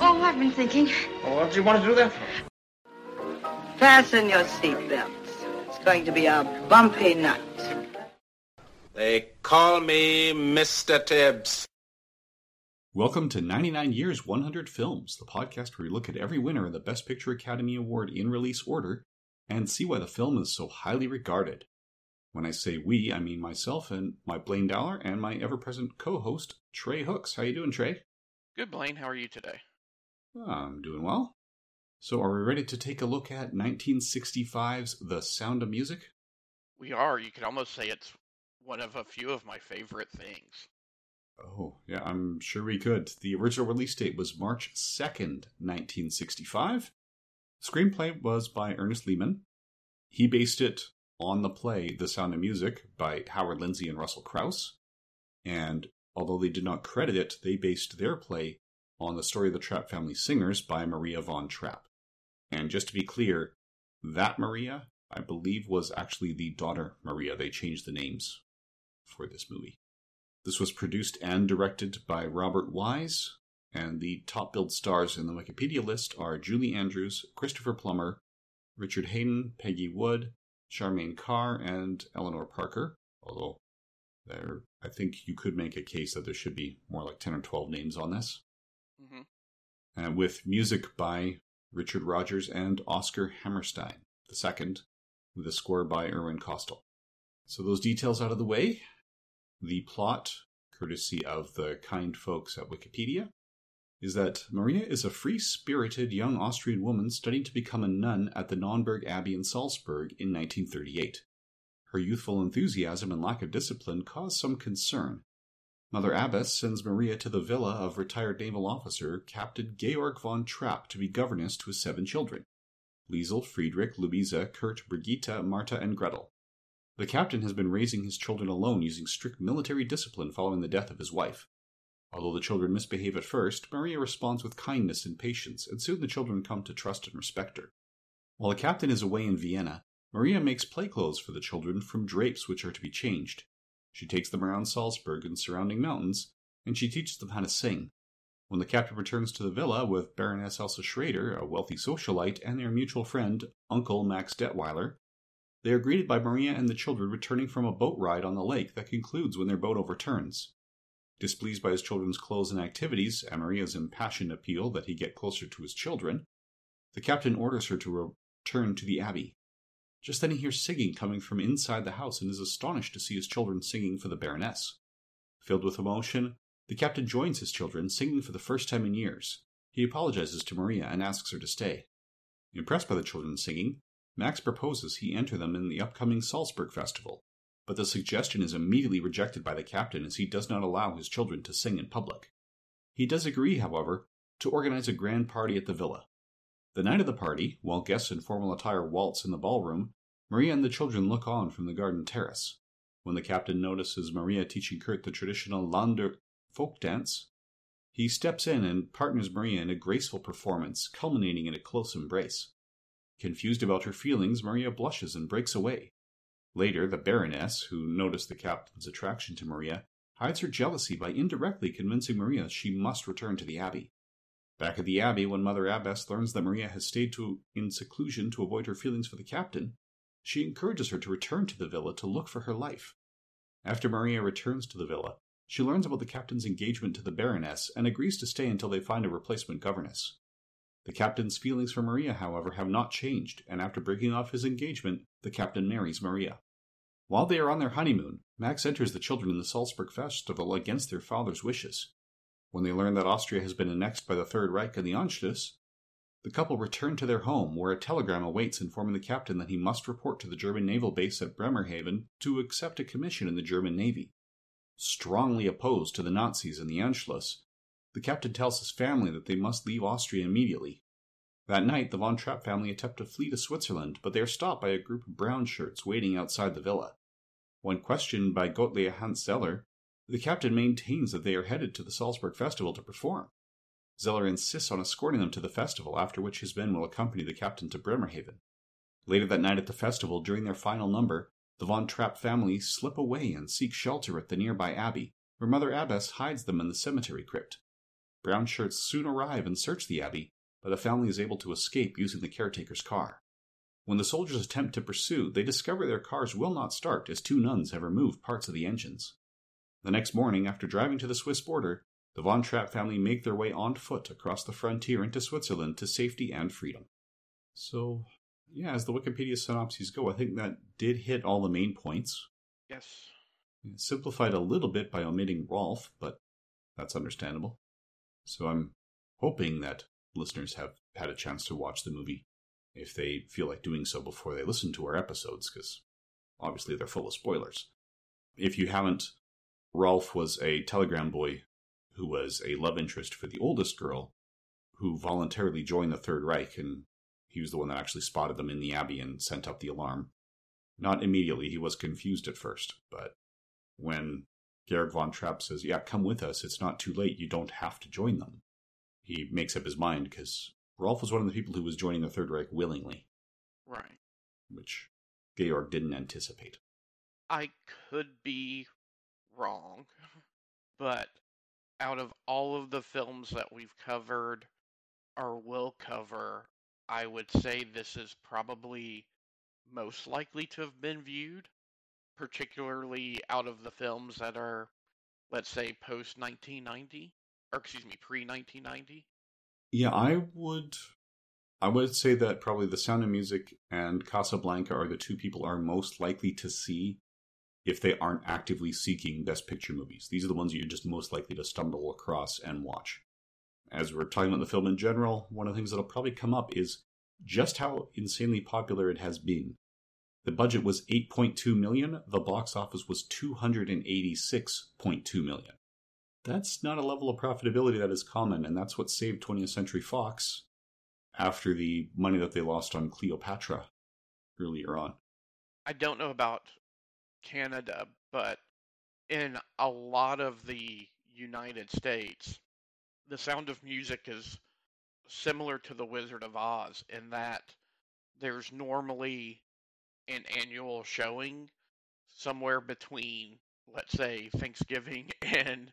Oh, I've been thinking. Well, what do you want to do that for? Fasten your seatbelts. It's going to be a bumpy night. They call me Mr. Tibbs. Welcome to 99 Years 100 Films, the podcast where we look at every winner of the Best Picture Academy Award in release order and see why the film is so highly regarded. When I say we, I mean myself and my Blaine Dowler and my ever-present co-host Trey Hooks. How you doing, Trey? Good, Blaine. How are you today? I'm doing well. So, are we ready to take a look at 1965's The Sound of Music? We are. You could almost say it's one of a few of my favorite things. Oh, yeah, I'm sure we could. The original release date was March 2nd, 1965. The screenplay was by Ernest Lehman. He based it on the play The Sound of Music by Howard Lindsay and Russell Crouse. And although they did not credit it, they based their play on the story of the Trapp family singers by Maria von Trapp. And just to be clear, that Maria, I believe, was actually the daughter Maria. They changed the names for this movie. This was produced and directed by Robert Wise, and the top billed stars in the Wikipedia list are Julie Andrews, Christopher Plummer, Richard Haydn, Peggy Wood, Charmian Carr, and Eleanor Parker. Although there, I think you could make a case that there should be more like 10 or 12 names on this. Mm-hmm. With music by Richard Rodgers and Oscar Hammerstein II, with a score by Irwin Kostal. So those details out of the way, the plot, courtesy of the kind folks at Wikipedia, is that Maria is a free spirited young Austrian woman studying to become a nun at the Nonnberg Abbey in Salzburg in 1938. Her youthful enthusiasm and lack of discipline cause some concern. Mother Abbess sends Maria to the villa of retired naval officer Captain Georg von Trapp to be governess to his seven children Liesel, Friedrich, Louisa, Kurt, Brigitte, Marta, and Gretel. The captain has been raising his children alone using strict military discipline following the death of his wife. Although the children misbehave at first, Maria responds with kindness and patience, and soon the children come to trust and respect her. While the captain is away in Vienna, Maria makes play clothes for the children from drapes which are to be changed. She takes them around Salzburg and surrounding mountains, and she teaches them how to sing. When the captain returns to the villa with Baroness Elsa Schraeder, a wealthy socialite, and their mutual friend, Uncle Max Detweiler, they are greeted by Maria and the children returning from a boat ride on the lake that concludes when their boat overturns. Displeased by his children's clothes and activities, and Maria's impassioned appeal that he get closer to his children, the captain orders her to return to the abbey. Just then he hears singing coming from inside the house and is astonished to see his children singing for the Baroness. Filled with emotion, the captain joins his children, singing for the first time in years. He apologizes to Maria and asks her to stay. Impressed by the children's singing, Max proposes he enter them in the upcoming Salzburg Festival, but the suggestion is immediately rejected by the captain as he does not allow his children to sing in public. He does agree, however, to organize a grand party at the villa. The night of the party, while guests in formal attire waltz in the ballroom, Maria and the children look on from the garden terrace. When the captain notices Maria teaching Kurt the traditional Ländler folk dance, he steps in and partners Maria in a graceful performance, culminating in a close embrace. Confused about her feelings, Maria blushes and breaks away. Later, the Baroness, who noticed the captain's attraction to Maria, hides her jealousy by indirectly convincing Maria she must return to the Abbey. Back at the Abbey, when Mother Abbess learns that Maria has stayed to, in seclusion to avoid her feelings for the captain, she encourages her to return to the villa to look for her life. After Maria returns to the villa, she learns about the captain's engagement to the Baroness and agrees to stay until they find a replacement governess. The captain's feelings for Maria, however, have not changed, and after breaking off his engagement, the captain marries Maria. While they are on their honeymoon, Max enters the children in the Salzburg Festival against their father's wishes. When they learn that Austria has been annexed by the Third Reich and the Anschluss, the couple return to their home, where a telegram awaits informing the captain that he must report to the German naval base at Bremerhaven to accept a commission in the German Navy. Strongly opposed to the Nazis and the Anschluss, the captain tells his family that they must leave Austria immediately. That night, the Von Trapp family attempt to flee to Switzerland, but they are stopped by a group of brown shirts waiting outside the villa. When questioned by Gottlieb Hans Zeller, the captain maintains that they are headed to the Salzburg Festival to perform. Zeller insists on escorting them to the festival, after which his men will accompany the captain to Bremerhaven. Later that night at the festival, during their final number, the Von Trapp family slip away and seek shelter at the nearby abbey, where Mother Abbess hides them in the cemetery crypt. Brown shirts soon arrive and search the abbey, but the family is able to escape using the caretaker's car. When the soldiers attempt to pursue, they discover their cars will not start as two nuns have removed parts of the engines. The next morning, after driving to the Swiss border, the Von Trapp family make their way on foot across the frontier into Switzerland to safety and freedom. So, yeah, as the Wikipedia synopses go, I think that did hit all the main points. Yes. Simplified a little bit by omitting Rolf, but that's understandable. So I'm hoping that listeners have had a chance to watch the movie if they feel like doing so before they listen to our episodes, because obviously they're full of spoilers. If you haven't, Rolf was a telegram boy who was a love interest for the oldest girl who voluntarily joined the Third Reich, and he was the one that actually spotted them in the Abbey and sent up the alarm. Not immediately, he was confused at first, but when Georg von Trapp says, Yeah, come with us, it's not too late, you don't have to join them, he makes up his mind because Rolf was one of the people who was joining the Third Reich willingly. Right. Which Georg didn't anticipate. I could be wrong, but out of all of the films that we've covered or will cover, I would say this is probably most likely to have been viewed, particularly out of the films that are, let's say, post 1990, or excuse me, pre 1990. Yeah, I would. I would say that probably The Sound of Music and Casablanca are the two people are most likely to see if they aren't actively seeking Best Picture movies. These are the ones you're just most likely to stumble across and watch. As we're talking about the film in general, one of the things that'll probably come up is just how insanely popular it has been. The budget was 8.2 million, the box office was 286.2 million. That's not a level of profitability that is common, and that's what saved 20th Century Fox after the money that they lost on Cleopatra earlier on. I don't know about Canada, but in a lot of the United States, The Sound of Music is similar to The Wizard of Oz in that there's normally an annual showing somewhere between, let's say, Thanksgiving and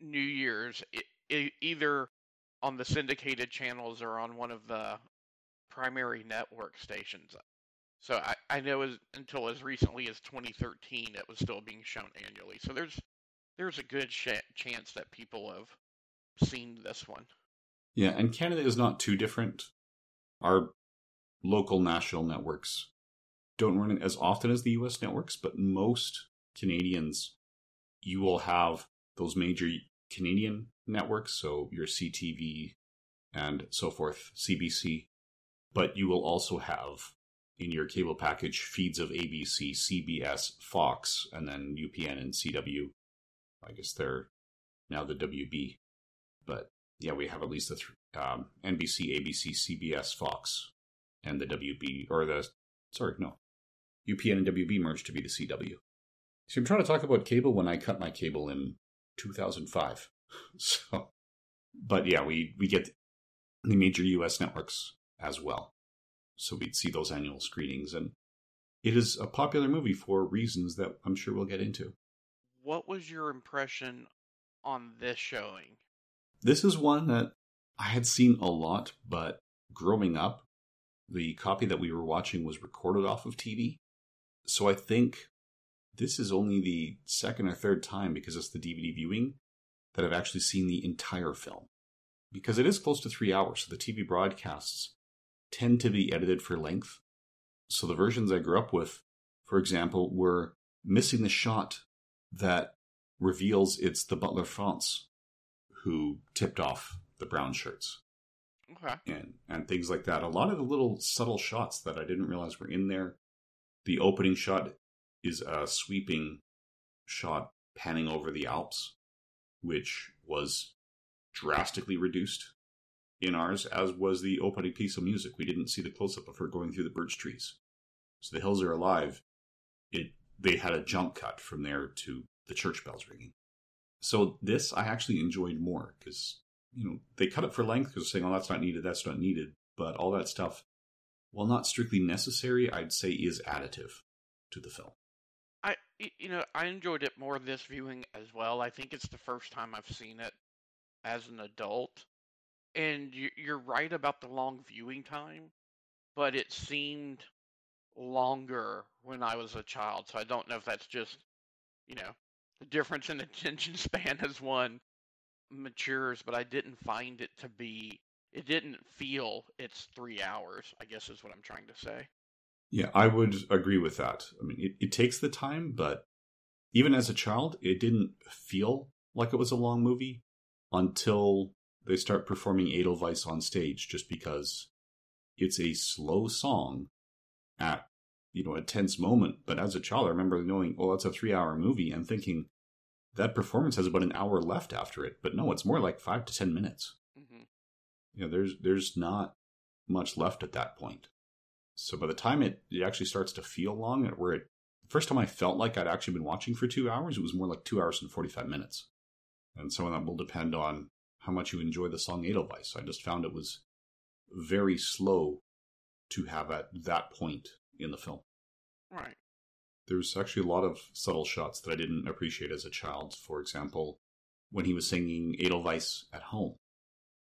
New Year's, either on the syndicated channels or on one of the primary network stations. So I, I know as, until as recently as 2013, it was still being shown annually. So there's there's a good sh- chance that people have seen this one. Yeah, and Canada is not too different. Our local national networks don't run it as often as the US networks, but most Canadians, you will have those major Canadian networks, so your CTV and so forth, CBC, but you will also have in your cable package feeds of ABC, CBS, Fox, and then UPN and CW. I guess they're now the WB. But yeah, we have at least the th- um, NBC, ABC, CBS, Fox, and the WB, or the, sorry, no. UPN and WB merged to be the CW. So I'm trying to talk about cable when I cut my cable in 2005. So, but yeah, we, we get the major US networks as well so we'd see those annual screenings. And it is a popular movie for reasons that I'm sure we'll get into. What was your impression on this showing? This is one that I had seen a lot, but growing up, the copy that we were watching was recorded off of TV. So I think this is only the second or third time, because it's the DVD viewing, that I've actually seen the entire film. Because it is close to three hours, so the TV broadcasts tend to be edited for length. So the versions I grew up with, for example, were missing the shot that reveals it's the butler Franz who tipped off the brown shirts. Okay. And and things like that. A lot of the little subtle shots that I didn't realize were in there. The opening shot is a sweeping shot panning over the Alps, which was drastically reduced in ours, as was the opening piece of music. We didn't see the close up of her going through the birch trees. So the hills are alive. It they had a jump cut from there to the church bells ringing. So this I actually enjoyed more because you know they cut it for length because saying, "Oh, that's not needed. That's not needed." But all that stuff, while not strictly necessary, I'd say is additive to the film. I you know I enjoyed it more this viewing as well. I think it's the first time I've seen it as an adult, and you're right about the long viewing time, but it seemed longer when I was a child. So I don't know if that's just you know the difference in attention span as one matures, but I didn't find it to be. It didn't feel it's three hours. I guess is what I'm trying to say. Yeah, I would agree with that. I mean, it, it takes the time, but even as a child, it didn't feel like it was a long movie until they start performing Edelweiss on stage, just because it's a slow song at you know a tense moment. But as a child, I remember knowing, oh, that's a three-hour movie, and thinking that performance has about an hour left after it. But no, it's more like five to ten minutes. Mm-hmm. You know, there's there's not much left at that point. So by the time it, it actually starts to feel long, where it first time I felt like I'd actually been watching for two hours, it was more like two hours and 45 minutes. And some of that will depend on how much you enjoy the song Edelweiss. I just found it was very slow to have at that point in the film. Right. There's actually a lot of subtle shots that I didn't appreciate as a child. For example, when he was singing Edelweiss at home,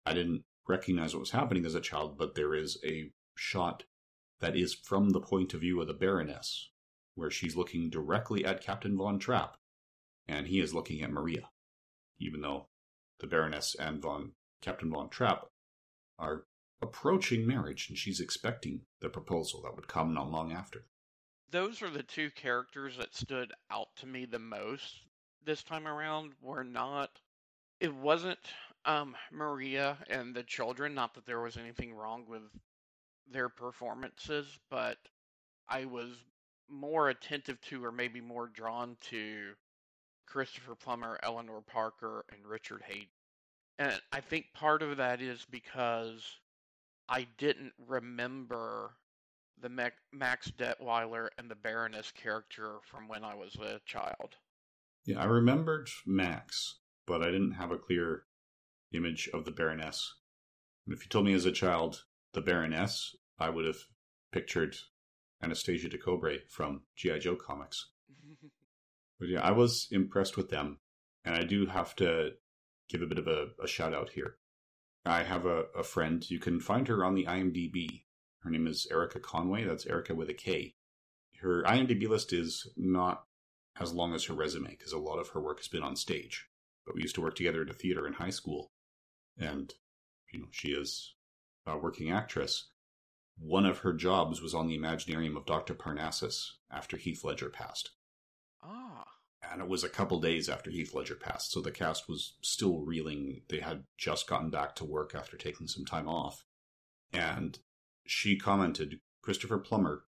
I didn't recognize what was happening as a child, but there is a shot that is from the point of view of the Baroness, where she's looking directly at Captain Von Trapp, and he is looking at Maria, even though the Baroness and Von Captain Von Trapp are approaching marriage, and she's expecting the proposal that would come not long after. Those are the two characters that stood out to me the most this time around. Were not. It wasn't um, Maria and the children. Not that there was anything wrong with their performances, but I was more attentive to, or maybe more drawn to, Christopher Plummer, Eleanor Parker, and Richard Haydn. And I think part of that is because I didn't remember the Max Detweiler and the Baroness character from when I was a child. Yeah, I remembered Max, but I didn't have a clear image of the Baroness. And if you told me as a child the Baroness, I would have pictured Anastasia de DeCobray from G.I. Joe comics. But yeah, I was impressed with them. And I do have to give a bit of a, a shout out here. I have a, a friend, you can find her on the IMDb. Her name is Erika Conway. That's Erika with a K. Her IMDb list is not as long as her resume because a lot of her work has been on stage. But we used to work together at a theater in high school. And, you know, she is a working actress, one of her jobs was on the Imaginarium of Dr. Parnassus after Heath Ledger passed. And it was a couple days after Heath Ledger passed, so the cast was still reeling. They had just gotten back to work after taking some time off. And she commented, Christopher Plummer,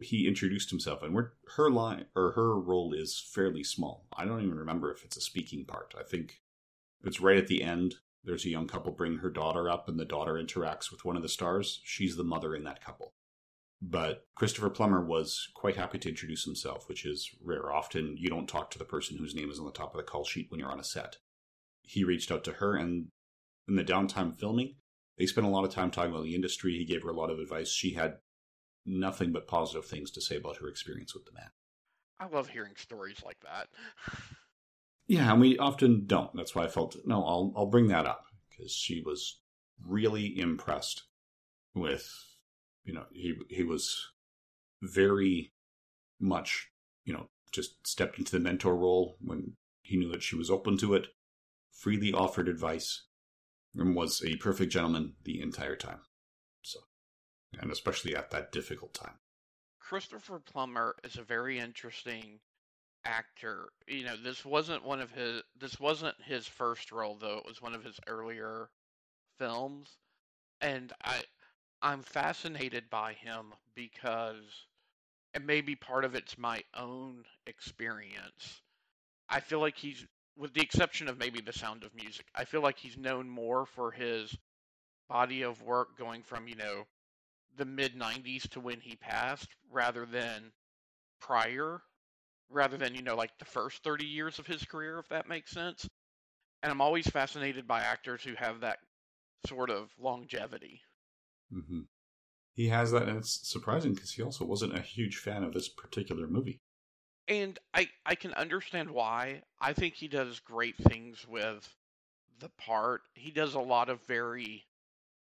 he introduced himself, and her line or her role is fairly small. I don't even remember if it's a speaking part. I think it's right at the end there's a young couple bring her daughter up, and the daughter interacts with one of the stars. She's the mother in that couple. But Christopher Plummer was quite happy to introduce himself, which is rare. Often you don't talk to the person whose name is on the top of the call sheet when you're on a set. He reached out to her, and in the downtime filming, they spent a lot of time talking about the industry. He gave her a lot of advice. She had nothing but positive things to say about her experience with the man. I love hearing stories like that. Yeah, and we often don't. That's why I felt no, I'll I'll bring that up because she was really impressed with you know he he was very much you know just stepped into the mentor role when he knew that she was open to it freely offered advice and was a perfect gentleman the entire time so and especially at that difficult time christopher plummer is a very interesting actor. You know, this wasn't one of his this wasn't his first role though. It was one of his earlier films. And I I'm fascinated by him because and maybe part of it's my own experience. I feel like he's with the exception of maybe the sound of music. I feel like he's known more for his body of work going from, you know, the mid 90s to when he passed rather than prior, rather than, you know, like the first 30 years of his career, if that makes sense. And I'm always fascinated by actors who have that sort of longevity. Mm-hmm. He has that, and it's surprising because he also wasn't a huge fan of this particular movie. And I, I can understand why. I think he does great things with the part. He does a lot of very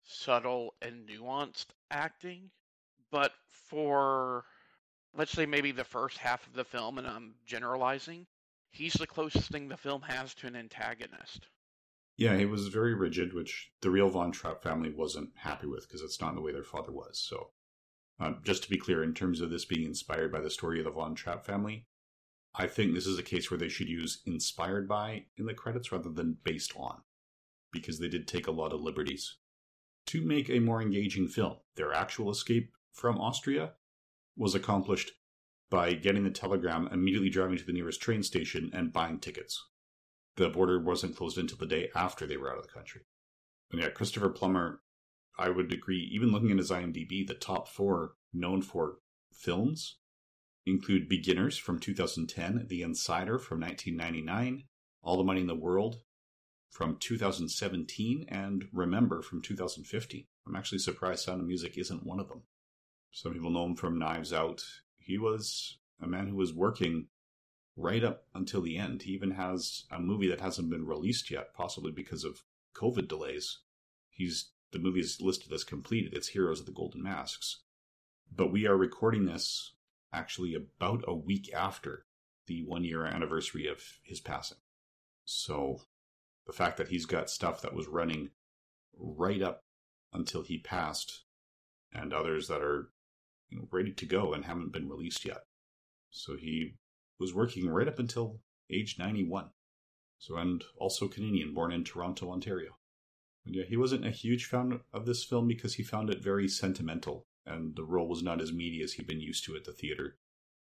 subtle and nuanced acting. But for, let's say, maybe the first half of the film, and I'm generalizing, he's the closest thing the film has to an antagonist. Yeah, he was very rigid, which the real Von Trapp family wasn't happy with because it's not the way their father was. So, uh, just to be clear, in terms of this being inspired by the story of the Von Trapp family, I think this is a case where they should use inspired by in the credits rather than based on, because they did take a lot of liberties to make a more engaging film. Their actual escape from Austria was accomplished by getting the telegram, immediately driving to the nearest train station, and buying tickets the border wasn't closed until the day after they were out of the country. And yeah, Christopher Plummer, I would agree, even looking at his IMDb, the top four known for films include Beginners from 2010, The Insider from 1999, All the Money in the World from 2017, and Remember from 2015. I'm actually surprised Sound of Music isn't one of them. Some people know him from Knives Out. He was a man who was working right up until the end. He even has a movie that hasn't been released yet, possibly because of COVID delays. He's the movie is listed as completed. It's Heroes of the Golden Masks. But we are recording this actually about a week after the one year anniversary of his passing. So the fact that he's got stuff that was running right up until he passed and others that are you know, ready to go and haven't been released yet. So he was working right up until age 91. So, and also Canadian, born in Toronto, Ontario. And yeah, he wasn't a huge fan of this film because he found it very sentimental, and the role was not as meaty as he'd been used to at the theater.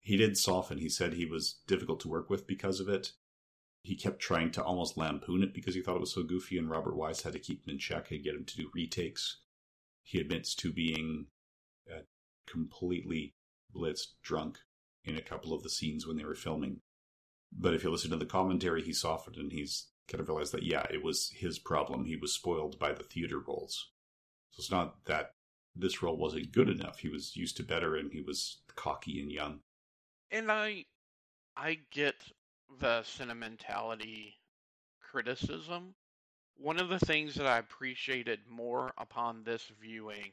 He did soften. He said he was difficult to work with because of it. He kept trying to almost lampoon it because he thought it was so goofy, and Robert Wise had to keep him in check and get him to do retakes. He admits to being uh, completely blitzed drunk in a couple of the scenes when they were filming. But if you listen to the commentary, he softened and he's kind of realized that, yeah, it was his problem. He was spoiled by the theater roles. So it's not that this role wasn't good enough. He was used to better and he was cocky and young. And I I get the sentimentality criticism. One of the things that I appreciated more upon this viewing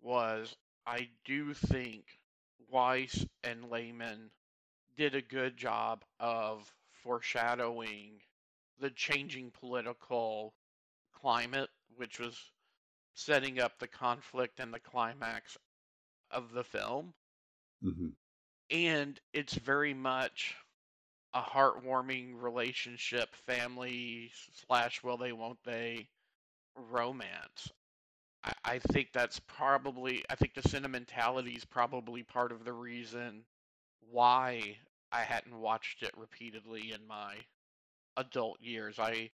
was I do think Wise and Lehman did a good job of foreshadowing the changing political climate, which was setting up the conflict and the climax of the film. Mm-hmm. And it's very much a heartwarming relationship, family slash will they, won't they romance. I, think that's probably I think the sentimentality is probably part of the reason why I hadn't watched it repeatedly in my adult years. I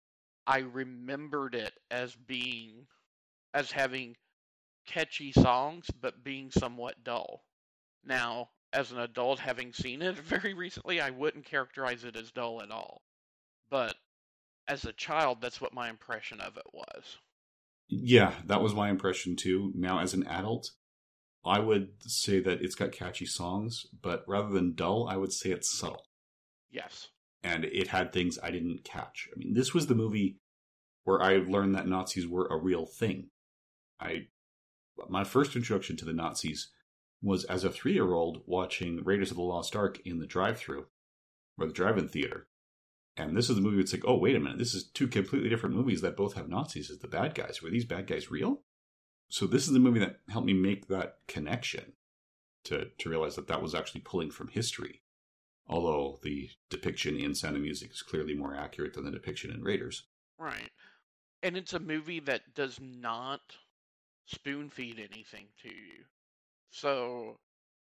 I remembered it as being as having catchy songs but being somewhat dull. Now, as an adult having seen it very recently, I wouldn't characterize it as dull at all. But as a child, that's what my impression of it was. Yeah, that was my impression too. Now, as an adult, I would say that it's got catchy songs, but rather than dull, I would say it's subtle. Yes. And it had things I didn't catch. I mean, this was the movie where I learned that Nazis were a real thing. I my first introduction to the Nazis was as a three year old watching Raiders of the Lost Ark in the drive through or the drive in theater. And this is the movie. It's like, oh, wait a minute. This is two completely different movies that both have Nazis as the bad guys. Were these bad guys real? So this is the movie that helped me make that connection to to realize that that was actually pulling from history. Although the depiction in Sound of Music is clearly more accurate than the depiction in Raiders. Right. And it's a movie that does not spoon feed anything to you. So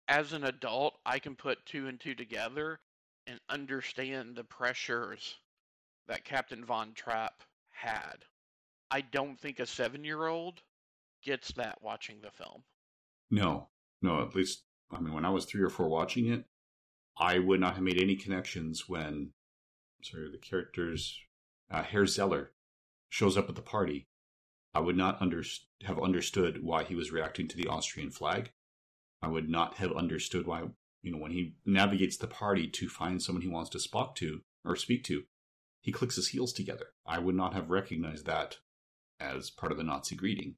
as an adult, I can put two and two together and understand the pressures that Captain Von Trapp had. I don't think a seven year old gets that watching the film. No, no, at least, I mean, when I was three or four watching it, I would not have made any connections when, sorry, the characters, uh, Herr Zeller shows up at the party. I would not under, have understood why he was reacting to the Austrian flag. I would not have understood why, you know, when he navigates the party to find someone he wants to speak to or speak to, he clicks his heels together. I would not have recognized that as part of the Nazi greeting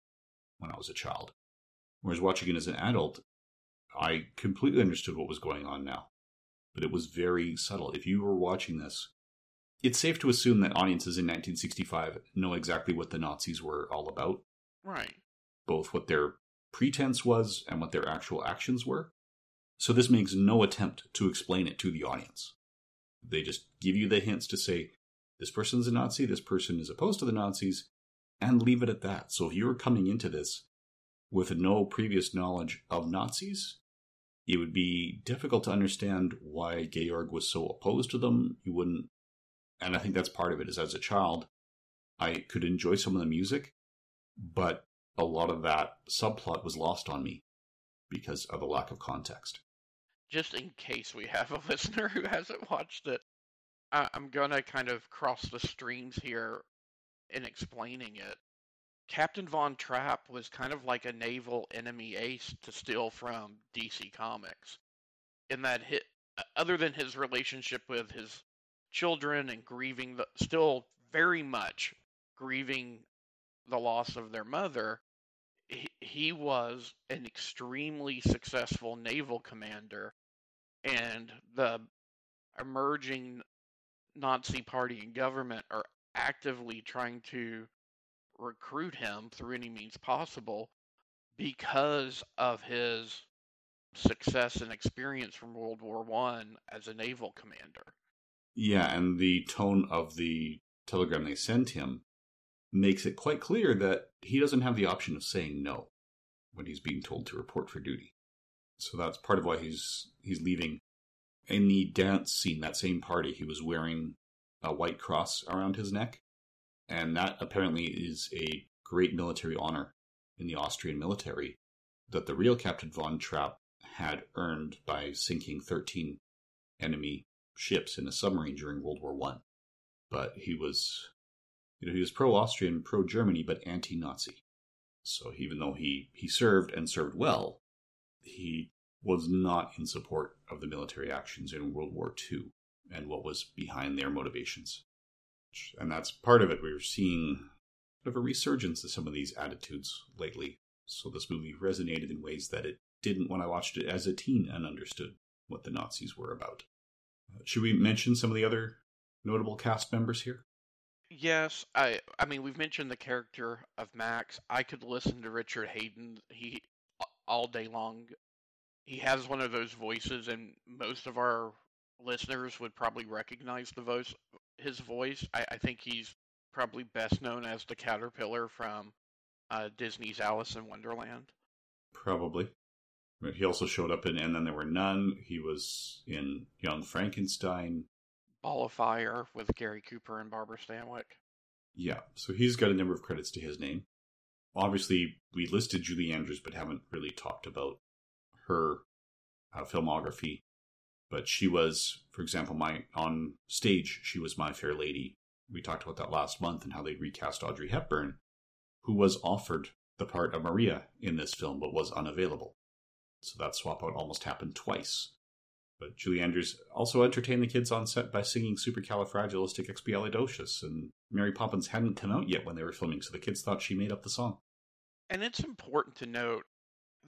when I was a child. Whereas watching it as an adult, I completely understood what was going on now. But it was very subtle. If you were watching this, it's safe to assume that audiences in 1965 know exactly what the Nazis were all about. Right. Both what their pretense was and what their actual actions were. So this makes no attempt to explain it to the audience. They just give you the hints to say, this person's a Nazi, this person is opposed to the Nazis, and leave it at that. So if you were coming into this with no previous knowledge of Nazis, it would be difficult to understand why Georg was so opposed to them. You wouldn't, and I think that's part of it. Is as a child, I could enjoy some of the music, but a lot of that subplot was lost on me because of a lack of context. Just in case we have a listener who hasn't watched it, I'm gonna kind of cross the streams here in explaining it. Captain Von Trapp was kind of like a naval enemy ace to steal from DC Comics, in that hit, other than his relationship with his children and grieving the still very much grieving the loss of their mother, he, he was an extremely successful naval commander, and the emerging Nazi party and government are actively trying to recruit him through any means possible because of his success and experience from World War One as a naval commander. Yeah, and the tone of the telegram they sent him makes it quite clear that he doesn't have the option of saying no when he's being told to report for duty. So that's part of why he's he's leaving. In the dance scene, that same party, he was wearing a white cross around his neck, and that apparently is a great military honor in the Austrian military that the real Captain von Trapp had earned by sinking 13 enemy ships in a submarine during World War One. But he was you know, he was pro-Austrian, pro-Germany, but anti-Nazi. So even though he, he served and served well, he was not in support of the military actions in World War II and what was behind their motivations. And that's part of it. We are seeing of a resurgence of some of these attitudes lately. So this movie resonated in ways that it didn't when I watched it as a teen and understood what the Nazis were about. Uh, should we mention some of the other notable cast members here? Yes, I I mean we've mentioned the character of Max. I could listen to Richard Haydn. he all day long. He has one of those voices and most of our listeners would probably recognize the voice his voice. I, I think he's probably best known as the caterpillar from uh, Disney's Alice in Wonderland. Probably. He also showed up in And Then There Were None. He was in Young Frankenstein. Ball of Fire with Gary Cooper and Barbara Stanwyck. Yeah, so he's got a number of credits to his name. Obviously, we listed Julie Andrews, but haven't really talked about her uh, filmography. But she was, for example, my on stage, she was My Fair Lady. We talked about that last month and how they recast Audrey Hepburn, who was offered the part of Maria in this film but was unavailable. So that swap out almost happened twice. But Julie Andrews also entertained the kids on set by singing Supercalifragilisticexpialidocious, and Mary Poppins hadn't come out yet when they were filming, so the kids thought she made up the song. And it's important to note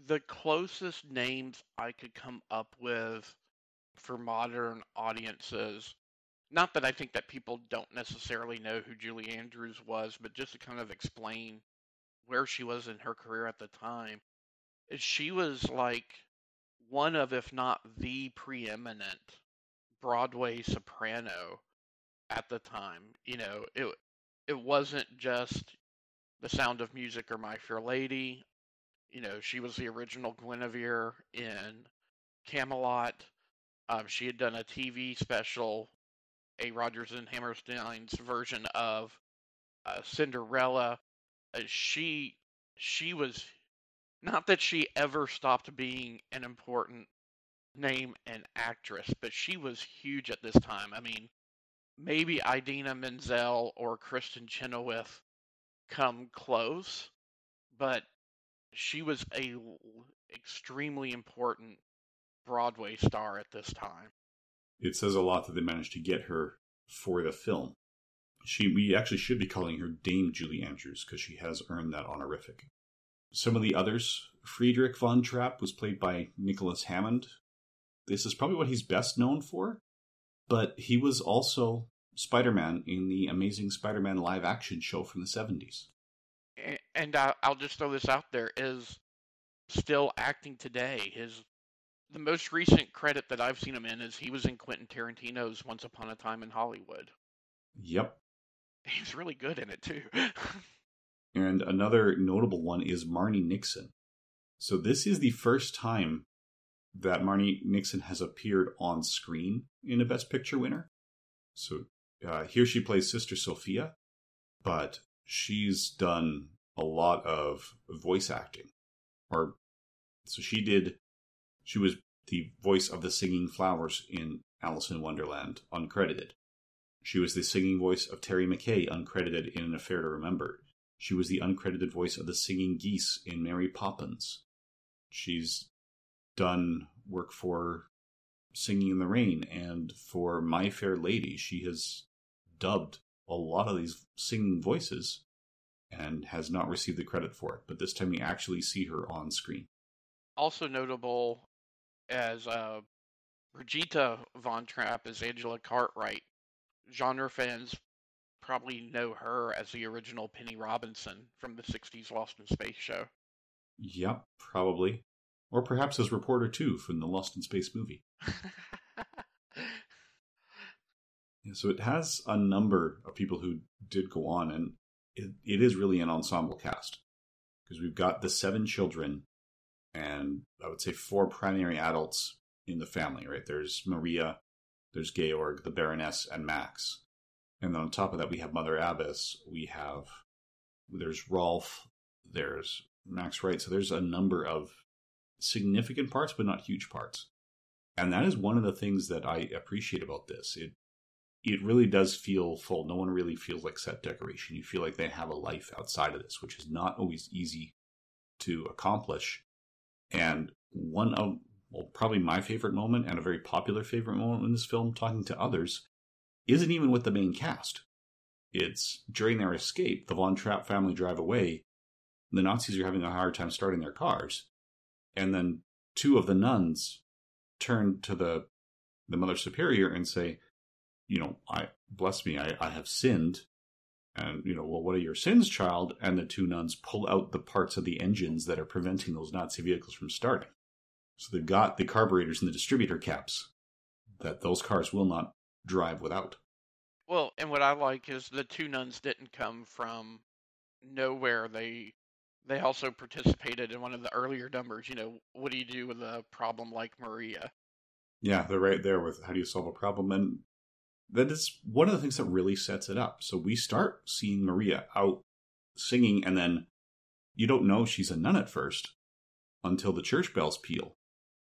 the closest names I could come up with for modern audiences. Not that I think that people don't necessarily know who Julie Andrews was, but just to kind of explain where she was in her career at the time. She was like one of, if not the preeminent Broadway soprano at the time. You know, it it wasn't just The Sound of Music or My Fair Lady. You know, she was the original Guinevere in Camelot. Um, she had done a TV special, A. Rodgers and Hammerstein's version of uh, Cinderella. uh, she she was not that she ever stopped being an important name and actress, but she was huge at this time. I mean, maybe Idina Menzel or Kristin Chenoweth come close, but she was a extremely important Broadway star at this time. It says a lot that they managed to get her for the film. She, we actually should be calling her Dame Julie Andrews because she has earned that honorific. Some of the others, Friedrich von Trapp was played by Nicholas Hammond. This is probably what he's best known for, but he was also Spider Man in the Amazing Spider Man live action show from the 70s. And I'll just throw this out there is still acting today. His the most recent credit that I've seen him in is he was in Quentin Tarantino's Once Upon a Time in Hollywood. Yep. He's really good in it too. and another notable one is Marni Nixon. So this is the first time that Marni Nixon has appeared on screen in a Best Picture winner. So uh, here she plays Sister Sophia, but she's done a lot of voice acting. Or so she did. She was the voice of the singing flowers in Alice in Wonderland, uncredited. She was the singing voice of Terry McKay, uncredited in An Affair to Remember. She was the uncredited voice of the singing geese in Mary Poppins. She's done work for Singing in the Rain and for My Fair Lady. She has dubbed a lot of these singing voices and has not received the credit for it. But this time we actually see her on screen. Also notable as uh, Brigitte von Trapp as Angela Cartwright. Genre fans probably know her as the original Penny Robinson from the 60s Lost in Space show. Yep, probably. Or perhaps as Reporter 2 from the Lost in Space movie. yeah, so it has a number of people who did go on, and it, it is really an ensemble cast. Because we've got the seven children, and I would say four primary adults in the family, right? There's Maria, there's Georg, the Baroness, and Max. And then on top of that, we have Mother Abbess, we have, there's Rolf, there's Max Wright. So there's a number of significant parts, but not huge parts. And that is one of the things that I appreciate about this. It it really does feel full. No one really feels like set decoration. You feel like they have a life outside of this, which is not always easy to accomplish. And one of well, probably my favorite moment and a very popular favorite moment in this film, talking to others, isn't even with the main cast. It's during their escape, the Von Trapp family drive away. The Nazis are having a hard time starting their cars and then two of the nuns turn to the the mother superior and say you know i bless me i, I have sinned and you know well what are your sins child and the two nuns pull out the parts of the engines that are preventing those nazi vehicles from starting so they've got the carburetors and the distributor caps that those cars will not drive without well and what i like is the two nuns didn't come from nowhere they they also participated in one of the earlier numbers. You know, what do you do with a problem like Maria? Yeah, they're right there with how do you solve a problem, and that is one of the things that really sets it up. So we start seeing Maria out singing, and then you don't know she's a nun at first until the church bells peal.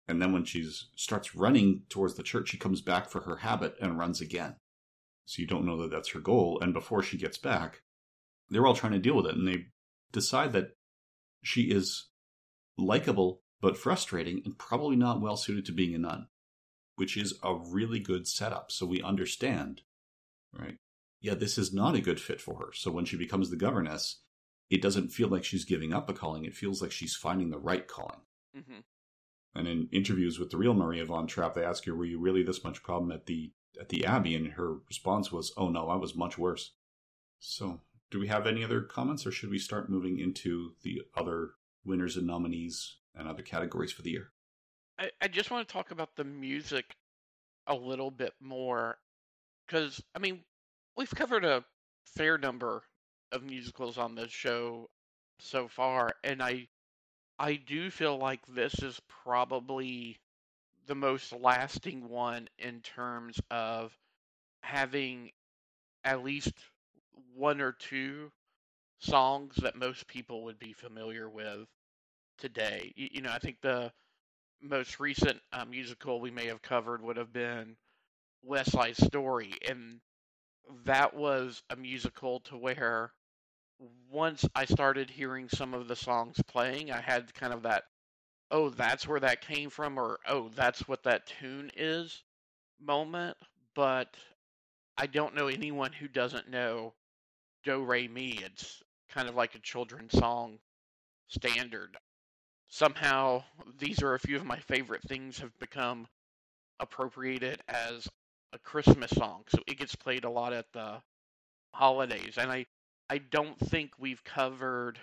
And then when she starts running towards the church, she comes back for her habit and runs again. So you don't know that that's her goal. And before she gets back, they're all trying to deal with it. And they decide that she is likable but frustrating and probably not well suited to being a nun, which is a really good setup. So we understand, right? Yeah, this is not a good fit for her. So when she becomes the governess, it doesn't feel like she's giving up a calling. It feels like she's finding the right calling. Mm-hmm. And in interviews with the real Maria von Trapp, they ask her, "Were you really this much problem at the at the Abbey?" And her response was, "Oh no, I was much worse." So do we have any other comments, or should we start moving into the other winners and nominees and other categories for the year? I, I just want to talk about the music a little bit more because, I mean, we've covered a fair number of musicals on this show so far, and I I do feel like this is probably the most lasting one in terms of having at least one or two songs that most people would be familiar with today. You, you know, I think the most recent uh, musical we may have covered would have been West Side Story, and that was a musical to where once I started hearing some of the songs playing, I had kind of that, oh, that's where that came from, or oh, that's what that tune is moment. But I don't know anyone who doesn't know Do Re Mi. It's kind of like a children's song standard. Somehow, these are a few of my favorite things have become appropriated as a Christmas song, so it gets played a lot at the holidays. And I, I don't think we've covered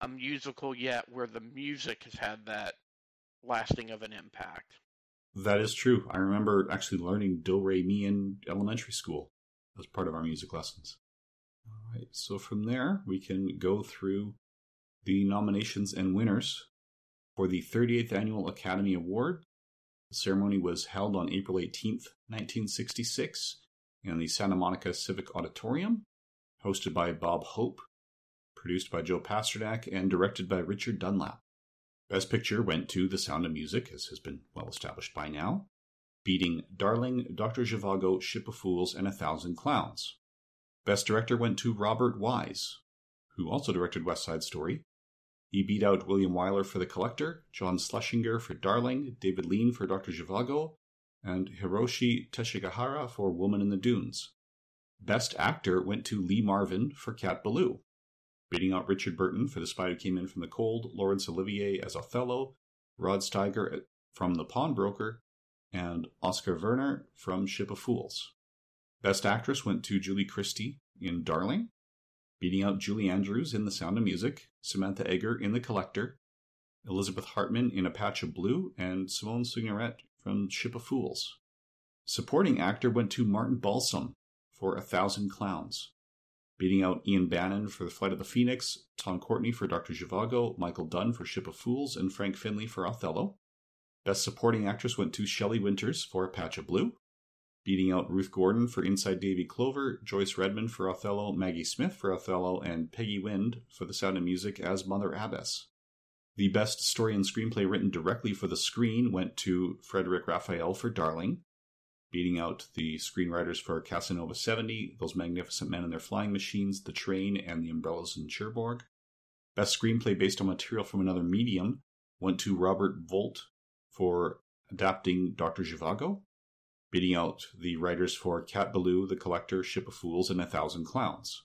a musical yet where the music has had that lasting of an impact. That is true. I remember actually learning Do Re Mi in elementary school as part of our music lessons. All right, so from there we can go through the nominations and winners for the 38th Annual Academy Award. The ceremony was held on April 18th, 1966, in the Santa Monica Civic Auditorium, hosted by Bob Hope, produced by Joe Pasternak, and directed by Richard Dunlap. Best Picture went to The Sound of Music, as has been well established by now, beating Darling, Dr. Zhivago, Ship of Fools, and A Thousand Clowns. Best Director went to Robert Wise, who also directed West Side Story. He beat out William Wyler for The Collector, John Schlesinger for Darling, David Lean for Dr. Zhivago, and Hiroshi Teshigahara for Woman in the Dunes. Best Actor went to Lee Marvin for Cat Ballou beating out Richard Burton for The Spy Who Came In From the Cold, Laurence Olivier as Othello, Rod Steiger from The Pawnbroker, and Oskar Werner from Ship of Fools. Best Actress went to Julie Christie in Darling, beating out Julie Andrews in The Sound of Music, Samantha Eggar in The Collector, Elizabeth Hartman in A Patch of Blue, and Simone Signoret from Ship of Fools. Supporting actor went to Martin Balsam for A Thousand Clowns beating out Ian Bannen for The Flight of the Phoenix, Tom Courtenay for Dr. Zhivago, Michael Dunn for Ship of Fools, and Frank Finlay for Othello. Best Supporting Actress went to Shelley Winters for A Patch of Blue, beating out Ruth Gordon for Inside Daisy Clover, Joyce Redman for Othello, Maggie Smith for Othello, and Peggy Wood for The Sound of Music as Mother Abbess. The best story and screenplay written directly for the screen went to Frederic Raphael for Darling, beating out the screenwriters for Casanova 70, Those Magnificent Men and Their Flying Machines, The Train, and The Umbrellas in Cherbourg. Best screenplay based on material from another medium went to Robert Bolt for adapting Dr. Zhivago, beating out the writers for Cat Ballou, The Collector, Ship of Fools, and A Thousand Clowns.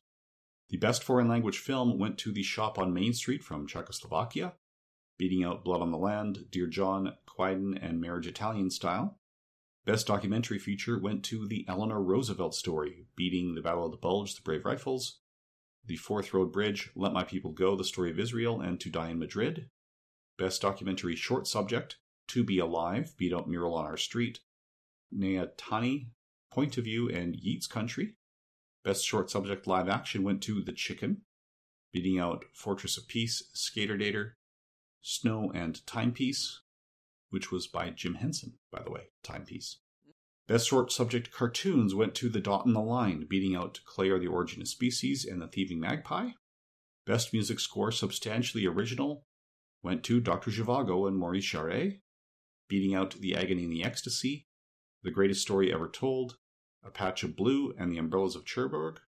The best foreign language film went to The Shop on Main Street from Czechoslovakia, beating out Blood on the Land, Dear John, Kwaidan, and Marriage Italian Style. Best documentary feature went to the Eleanor Roosevelt story, beating the Battle of the Bulge, The Brave Rifles, The Forth Road Bridge, Let My People Go, The Story of Israel, and To Die in Madrid. Best documentary short subject, To Be Alive, beat out Mural on Our Street, Nea Tani, Point of View, and Yeats Country. Best short subject live action went to The Chicken, beating out Fortress of Peace, Skater Dater, Snow and Timepiece, which was by Jim Henson, by the way, timepiece. Best short subject cartoons went to The Dot and the Line, beating out Claire the Origin of Species and The Thieving Magpie. Best music score substantially original went to Dr. Zhivago and Maurice Jarre, beating out The Agony and the Ecstasy, The Greatest Story Ever Told, A Patch of Blue, and The Umbrellas of Cherbourg.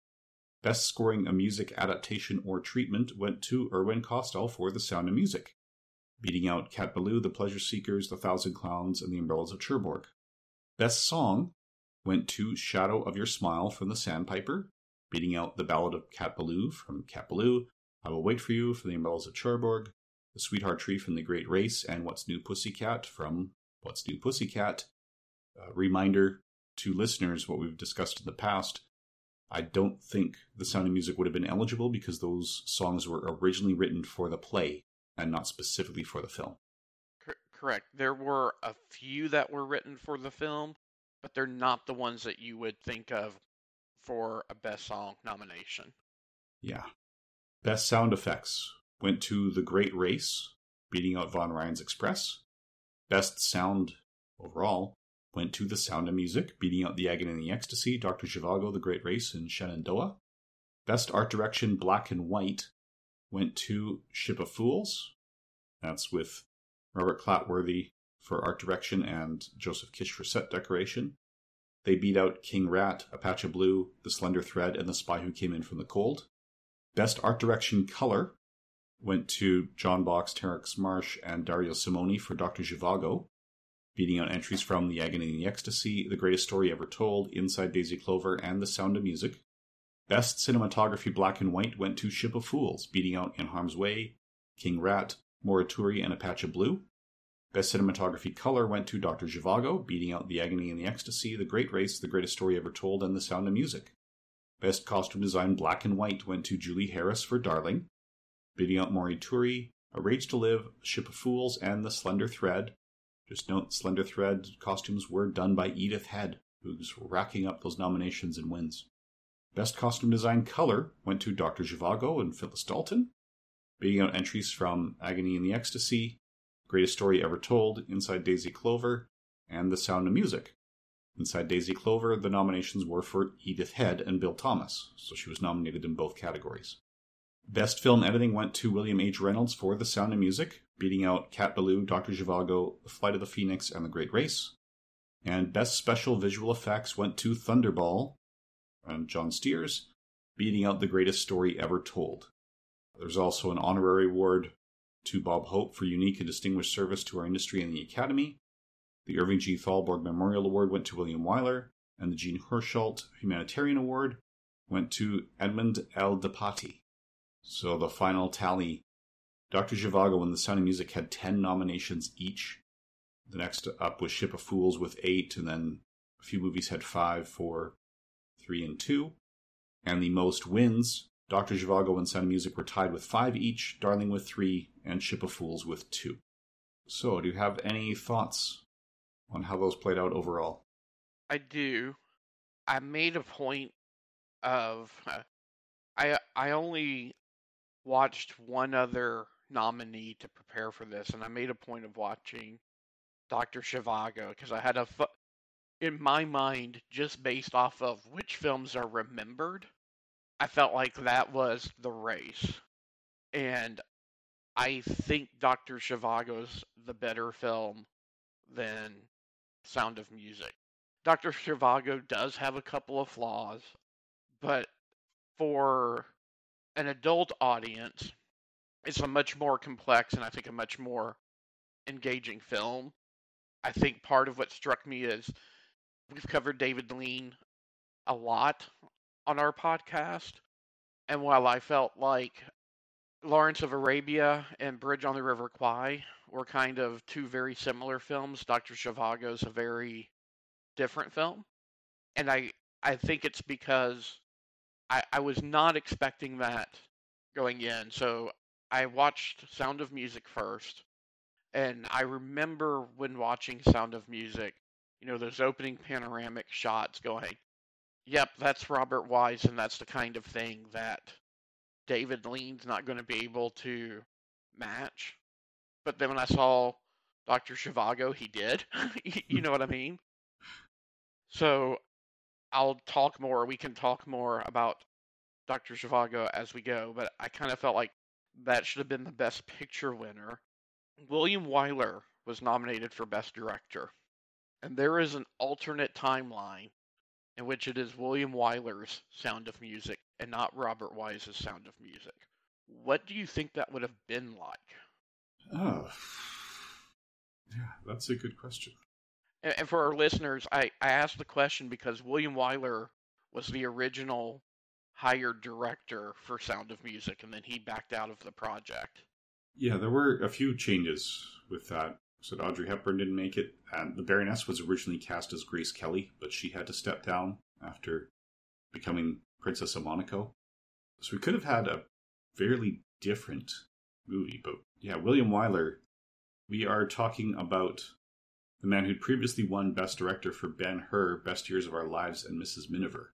Best scoring a music adaptation or treatment went to Irwin Kostal for The Sound of Music beating out Cat Ballou, The Pleasure Seekers, The Thousand Clowns, and The Umbrellas of Cherbourg. Best Song went to Shadow of Your Smile from The Sandpiper, beating out The Ballad of Cat Ballou from Cat Ballou, I Will Wait for You from The Umbrellas of Cherbourg, The Sweetheart Tree from The Great Race, and What's New Pussycat from What's New Pussycat. A reminder to listeners what we've discussed in the past. I don't think The Sound of Music would have been eligible because those songs were originally written for the play and not specifically for the film. Correct. There were a few that were written for the film, but they're not the ones that you would think of for a best song nomination. Yeah. Best sound effects went to The Great Race, beating out Von Ryan's Express. Best sound overall went to The Sound of Music, beating out The Agony and the Ecstasy, Dr. Zhivago, The Great Race, and Shenandoah. Best Art Direction Black and White went to Ship of Fools. That's with Robert Clatworthy for art direction and Joseph Kish for set decoration. They beat out King Rat, A Patch of Blue, The Slender Thread, and The Spy Who Came In From the Cold. Best art direction color went to John Box, Terence Marsh, and Dario Simoni for Dr. Zhivago, beating out entries from The Agony and the Ecstasy, The Greatest Story Ever Told, Inside Daisy Clover, and The Sound of Music. Best cinematography black and white went to Ship of Fools, beating out In Harm's Way, King Rat, Morituri, and A Patch of Blue. Best cinematography color went to Dr. Zhivago, beating out The Agony and the Ecstasy, The Great Race, The Greatest Story Ever Told, and The Sound of Music. Best costume design black and white went to Julie Harris for Darling, beating out Morituri, A Rage to Live, Ship of Fools, and The Slender Thread. Just note, Slender Thread costumes were done by Edith Head, who's racking up those nominations and wins. Best costume design color went to Dr. Zhivago and Phyllis Dalton, beating out entries from Agony and the Ecstasy, Greatest Story Ever Told, Inside Daisy Clover, and The Sound of Music. Inside Daisy Clover, the nominations were for Edith Head and Bill Thomas, so she was nominated in both categories. Best film editing went to William H. Reynolds for The Sound of Music, beating out Cat Ballou, Dr. Zhivago, The Flight of the Phoenix, and The Great Race. And Best Special Visual Effects went to Thunderball and John Stears, beating out the greatest story ever told. There's also an honorary award to Bob Hope for unique and distinguished service to our industry and the Academy. The Irving G. Thalberg Memorial Award went to William Wyler, and the Jean Hersholt Humanitarian Award went to Edmund L. DePatie. So the final tally Dr. Zhivago and The Sound of Music had 10 nominations each. The next up was Ship of Fools with eight, and then a few movies had five for 3 and 2, and the most wins. Dr. Zhivago and Sound of Music were tied with 5 each, Darling with 3, and Ship of Fools with 2. So, do you have any thoughts on how those played out overall? I do. I made a point of uh, I I only watched one other nominee to prepare for this, and I made a point of watching Doctor Zhivago because I had a fu- in my mind just based off of which films are remembered. I felt like that was the race, and I think Doctor Zhivago's the better film than Sound of Music. Dr. Zhivago does have a couple of flaws, but for an adult audience, it's a much more complex and I think a much more engaging film. I think part of what struck me is we've covered David Lean a lot on our podcast. And while I felt like Lawrence of Arabia and Bridge on the River Kwai were kind of two very similar films, Dr. Zhivago's a very different film. And I I think it's because I, I was not expecting that going in. So I watched Sound of Music first, and I remember when watching Sound of Music, you know, those opening panoramic shots going, yep, that's Robert Wise, and that's the kind of thing that David Lean's not going to be able to match. But then when I saw Dr. Zhivago, he did. you know what I mean? So I'll talk more. We can talk more about Dr. Zhivago as we go, but I kind of felt like that should have been the Best Picture winner. William Wyler was nominated for Best Director. And there is an alternate timeline in which it is William Wyler's Sound of Music and not Robert Wise's Sound of Music. What do you think that would have been like? Oh, yeah, that's a good question. And for our listeners, I, I asked the question because William Wyler was the original hired director for Sound of Music, and then he backed out of the project. Yeah, there were a few changes with that. So Audrey Hepburn didn't make it. And the Baroness was originally cast as Grace Kelly, but she had to step down after becoming Princess of Monaco. So we could have had a fairly different movie. But yeah, William Wyler, we are talking about the man who'd previously won Best Director for Ben Hur, Best Years of Our Lives, and Mrs. Miniver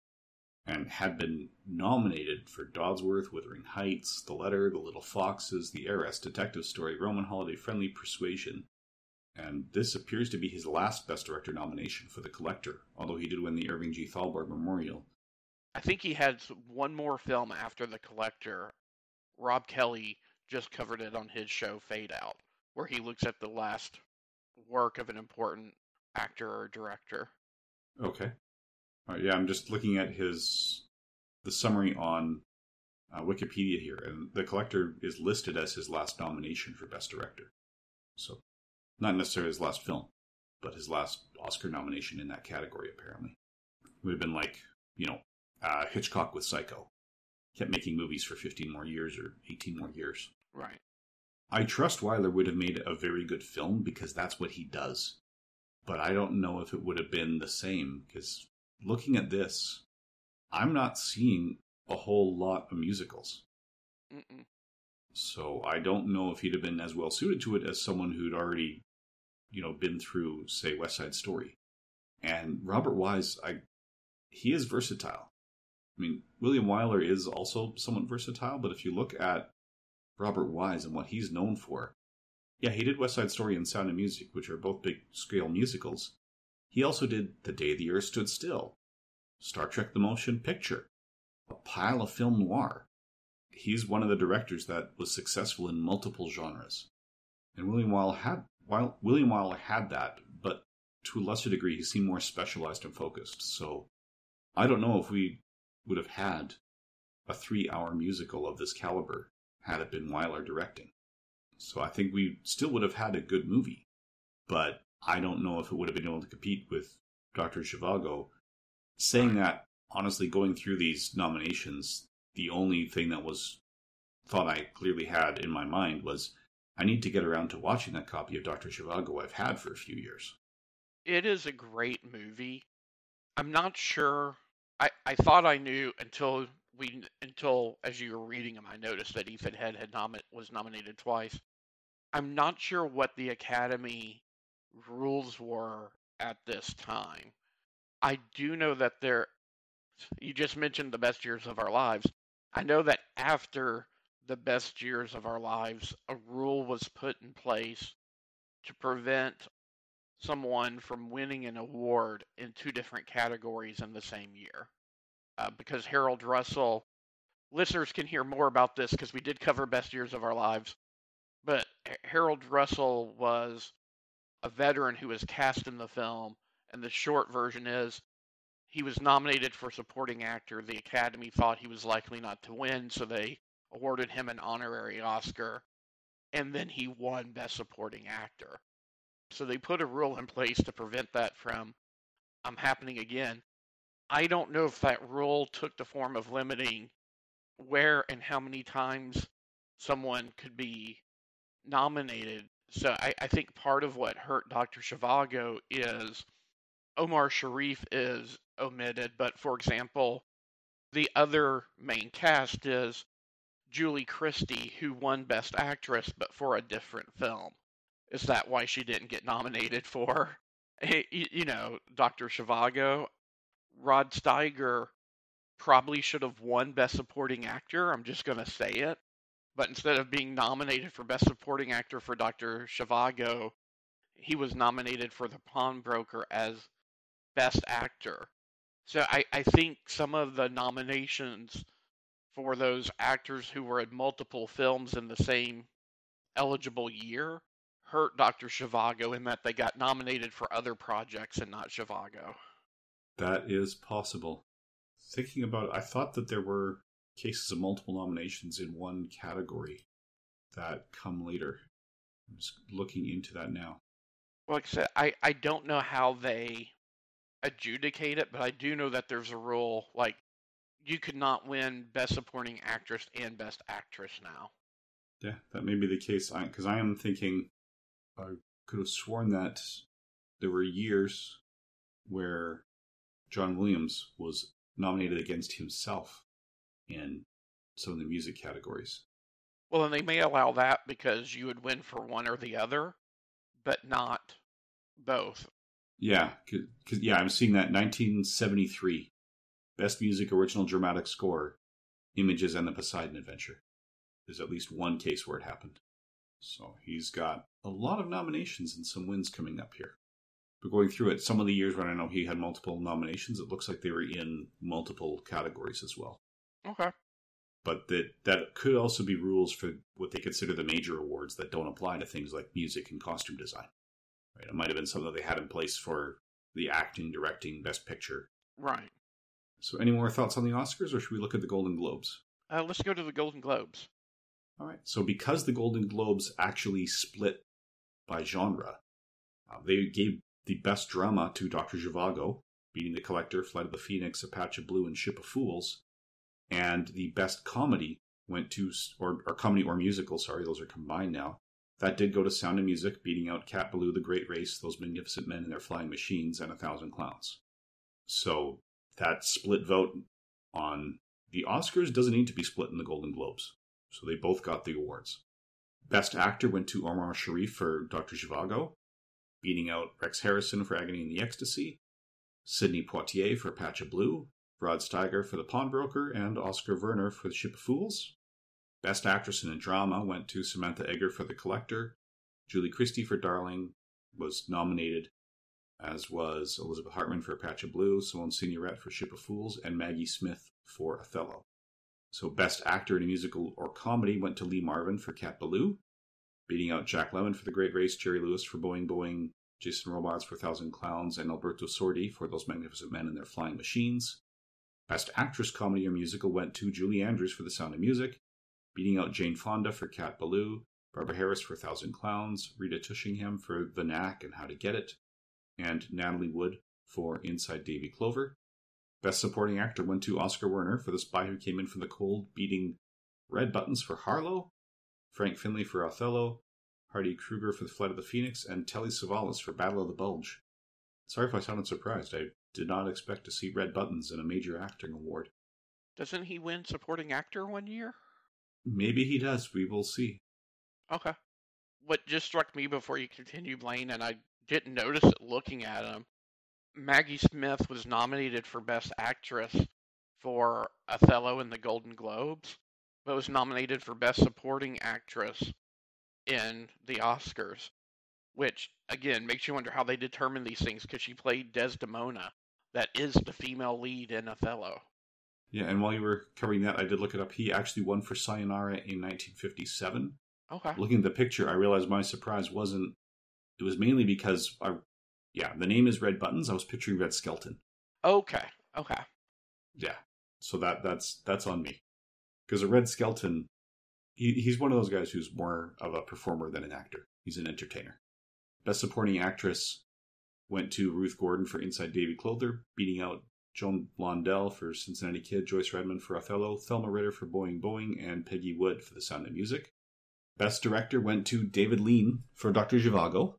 and had been nominated for Dodsworth, Wuthering Heights, The Letter, The Little Foxes, The Heiress, Detective Story, Roman Holiday, Friendly Persuasion. And this appears to be his last Best Director nomination for The Collector, although he did win the Irving G. Thalberg Memorial. I think he had one more film after The Collector. Rob Kelly just covered it on his show Fade Out, where he looks at the last work of an important actor or director. Okay. Uh, yeah, I'm just looking at his the summary on uh, Wikipedia here, and the collector is listed as his last nomination for Best Director. So, not necessarily his last film, but his last Oscar nomination in that category. Apparently, it would have been like you know uh, Hitchcock with Psycho, kept making movies for 15 more years or 18 more years. Right. I trust Wyler would have made a very good film because that's what he does. But I don't know if it would have been the same because looking at this, I'm not seeing a whole lot of musicals. Mm-mm. So I don't know if he'd have been as well suited to it as someone who'd already, you know, been through, say, West Side Story. And Robert Wise, I he is versatile. I mean, William Wyler is also somewhat versatile, but if you look at Robert Wise and what he's known for, yeah, he did West Side Story and Sound of Music, which are both big scale musicals. He also did The Day the Earth Stood Still, Star Trek The Motion Picture, a pile of film noir. He's one of the directors that was successful in multiple genres. And William Wyler had while William Wyler had that, but to a lesser degree he seemed more specialized and focused. So I don't know if we would have had a three hour musical of this caliber had it been Wyler directing. So I think we still would have had a good movie, but I don't know if it would have been able to compete with Dr. Zhivago. Saying that, honestly, going through these nominations, the only thing that was thought I clearly had in my mind was I need to get around to watching that copy of Dr. Zhivago I've had for a few years. It is a great movie. I'm not sure. I, I thought I knew until we until as you were reading them, I noticed that Edith Head had was nominated twice. I'm not sure what the Academy rules were at this time. I do know that there. You just mentioned the best years of our lives. I know that after the best years of our lives, a rule was put in place to prevent someone from winning an award in two different categories in the same year. Uh, because Harold Russell, listeners can hear more about this because we did cover Best Years of Our Lives, but Harold Russell was a veteran who was cast in the film, and the short version is he was nominated for supporting actor. The Academy thought he was likely not to win, so they awarded him an honorary Oscar, and then he won Best Supporting Actor. So they put a rule in place to prevent that from um, happening again. I don't know if that rule took the form of limiting where and how many times someone could be nominated. So I, I think part of what hurt Dr. Zhivago is Omar Sharif is omitted, but for example, the other main cast is Julie Christie, who won Best Actress, but for a different film. Is that why she didn't get nominated for, you know, Dr. Zhivago? Rod Steiger probably should have won Best Supporting Actor. I'm just going to say it. But instead of being nominated for Best Supporting Actor for Dr. Zhivago, he was nominated for The Pawnbroker as Best Actor. So I, I think some of the nominations for those actors who were in multiple films in the same eligible year hurt Dr. Zhivago in that they got nominated for other projects and not Zhivago. That is possible. Thinking about it, I thought that there were cases of multiple nominations in one category that come later. I'm just looking into that now. Well, like I said, I, I don't know how they adjudicate it, but I do know that there's a rule like you could not win Best Supporting Actress and Best Actress now. Yeah, that may be the case. Because I, I am thinking, I could have sworn that there were years where John Williams was nominated against himself in some of the music categories. Well, and they may allow that because you would win for one or the other, but not both. Yeah, because yeah, I'm seeing that 1973, Best Music Original Dramatic Score, Images and the Poseidon Adventure. There's at least one case where it happened. So he's got a lot of nominations and some wins coming up here. But going through it, some of the years when I know he had multiple nominations, it looks like they were in multiple categories as well. Okay. But that that could also be rules for what they consider the major awards that don't apply to things like music and costume design. Right? It might have been something that they had in place for the acting, directing, best picture. Right. So, any more thoughts on the Oscars, or should we look at the Golden Globes? Uh, let's go to the Golden Globes. All right. So, because the Golden Globes actually split by genre, uh, they gave the best drama to Dr. Zhivago, beating The Collector, Flight of the Phoenix, Apache Blue, and Ship of Fools. And the best comedy went to, or, or comedy or musical, sorry, those are combined now. That did go to Sound and Music, beating out Cat Ballou, The Great Race, Those Magnificent Men and Their Flying Machines, and A Thousand Clowns. So that split vote on the Oscars doesn't need to be split in the Golden Globes. So they both got the awards. Best Actor went to Omar Sharif for Dr. Zhivago, beating out Rex Harrison for Agony in the Ecstasy, Sidney Poitier for Patch of Blue, Rod Steiger for The Pawnbroker, and Oskar Werner for The Ship of Fools. Best Actress in a Drama went to Samantha Eggar for The Collector, Julie Christie for Darling was nominated, as was Elizabeth Hartman for A Patch of Blue, Simone Signoret for Ship of Fools, and Maggie Smith for Othello. So, Best Actor in a Musical or Comedy went to Lee Marvin for Cat Ballou, beating out Jack Lemmon for The Great Race, Jerry Lewis for Boeing Boeing, Jason Robards for Thousand Clowns, and Alberto Sordi for Those Magnificent Men and Their Flying Machines. Best Actress Comedy or Musical went to Julie Andrews for The Sound of Music, beating out Jane Fonda for Cat Ballou, Barbara Harris for Thousand Clowns, Rita Tushingham for The Knack and How to Get It, and Natalie Wood for Inside Daisy Clover. Best Supporting Actor went to Oskar Werner for The Spy Who Came In From the Cold, beating Red Buttons for Harlow, Frank Finlay for Othello, Hardy Kruger for The Flight of the Phoenix, and Telly Savalas for Battle of the Bulge. Sorry if I sounded surprised. I did not expect to see Red Buttons in a major acting award. Doesn't he win Supporting Actor one year? Maybe he does. We will see. Okay. What just struck me before you continue, Blaine, and I didn't notice it looking at him, Maggie Smith was nominated for Best Actress for Othello in the Golden Globes, but was nominated for Best Supporting Actress in the Oscars, which, again, makes you wonder how they determine these things because she played Desdemona, that is the female lead in Othello. Yeah, and while you were covering that, I did look it up. He actually won for Sayonara in 1957. Okay. Looking at the picture, I realized my surprise wasn't. It was mainly because I, yeah, the name is Red Buttons. I was picturing Red Skelton. Okay. Okay. Yeah. So that that's that's on me, because a Red Skelton, he, he's one of those guys who's more of a performer than an actor. He's an entertainer. Best Supporting Actress went to Ruth Gordon for Inside Daisy Clover, beating out Joan Blondell for Cincinnati Kid, Joyce Redman for Othello, Thelma Ritter for Boeing Boeing, and Peggy Wood for The Sound of Music. Best Director went to David Lean for Dr. Zhivago,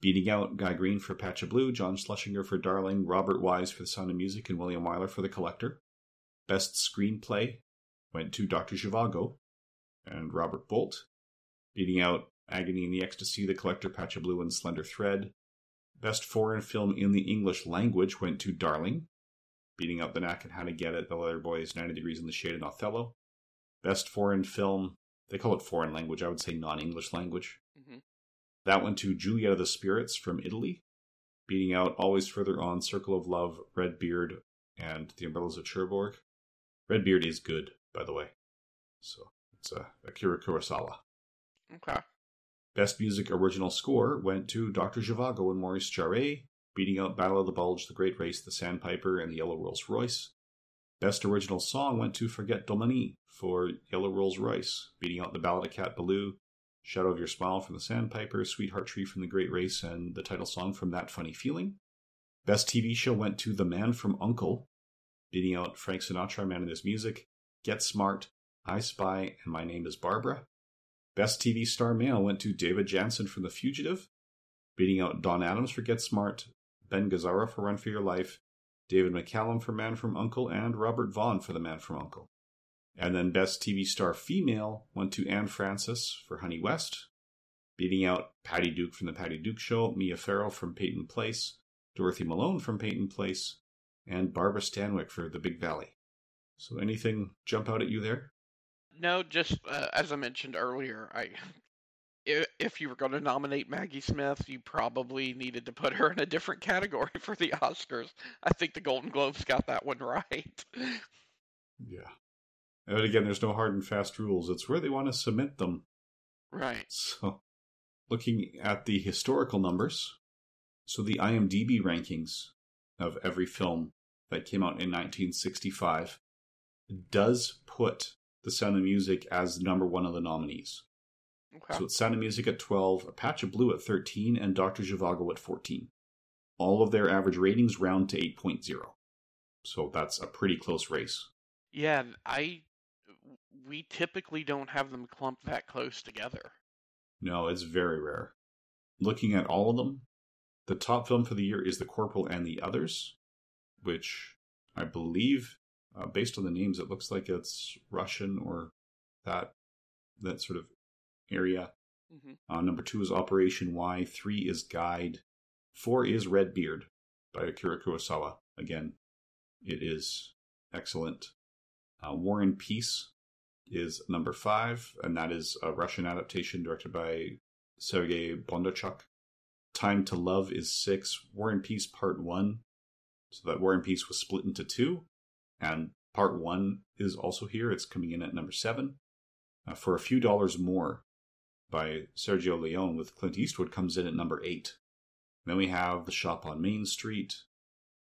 beating out Guy Green for Patch of Blue, John Schlesinger for Darling, Robert Wise for The Sound of Music, and William Wyler for The Collector. Best Screenplay went to Dr. Zhivago and Robert Bolt, beating out Agony in the Ecstasy, The Collector, Patch of Blue, and Slender Thread. Best Foreign Film in the English Language went to Darling, beating out The Knack and How to Get It, The Leather Boys, 90 Degrees in the Shade, and Othello. Best Foreign Film, they call it foreign language, I would say non English language. That went to Juliet of the Spirits from Italy, beating out Always Further On, Circle of Love, Red Beard, and The Umbrellas of Cherbourg. Red Beard is good, by the way. So it's a Akira Kurosawa. Okay. Best Music Original Score went to Dr. Zhivago and Maurice Jarre, beating out Battle of the Bulge, The Great Race, The Sandpiper, and The Yellow Rolls Royce. Best Original Song went to Forget Dominique for Yellow Rolls Royce, beating out The Ballad of Cat Ballou, Shadow of Your Smile from The Sandpiper, Sweetheart Tree from The Great Race, and the title song from That Funny Feeling. Best TV Show went to The Man from Uncle, beating out Frank Sinatra, Man in His Music, Get Smart, I Spy, and My Name is Barbra. Best TV Star Male went to David Janssen from The Fugitive, beating out Don Adams for Get Smart, Ben Gazzara for Run for Your Life, David McCallum for Man from Uncle, and Robert Vaughn for The Man from Uncle. And then Best TV Star Female went to Anne Francis for Honey West, beating out Patty Duke from The Patty Duke Show, Mia Farrow from Peyton Place, Dorothy Malone from Peyton Place, and Barbara Stanwyck for The Big Valley. So anything jump out at you there? No, just uh, as I mentioned earlier, I if you were going to nominate Maggie Smith, you probably needed to put her in a different category for the Oscars. I think the Golden Globes got that one right. Yeah. And again, there's no hard and fast rules. It's where they want to submit them. Right. So, looking at the historical numbers, so the IMDb rankings of every film that came out in 1965 does put The Sound of Music as number one of the nominees. Okay. So it's Sound of Music at 12, A Patch of Blue at 13, and Dr. Zhivago at 14. All of their average ratings round to 8.0. So that's a pretty close race. Yeah, I we typically don't have them clumped that close together. No, it's very rare. Looking at all of them, the top film for the year is The Corporal and the Others, which I believe, uh, based on the names, it looks like it's Russian or that that sort of area. Mm-hmm. Uh, number two is Operation Y. Three is Guide. Four is Red Beard by Akira Kurosawa. Again, it is excellent. Uh, War and Peace is number five, and that is a Russian adaptation directed by Sergei Bondarchuk. Time to Love is six. War and Peace Part One. So that War and Peace was split into two, and Part One is also here. It's coming in at number seven. Uh, for a few dollars more by Sergio Leone with Clint Eastwood comes in at number eight. Then we have The Shop on Main Street,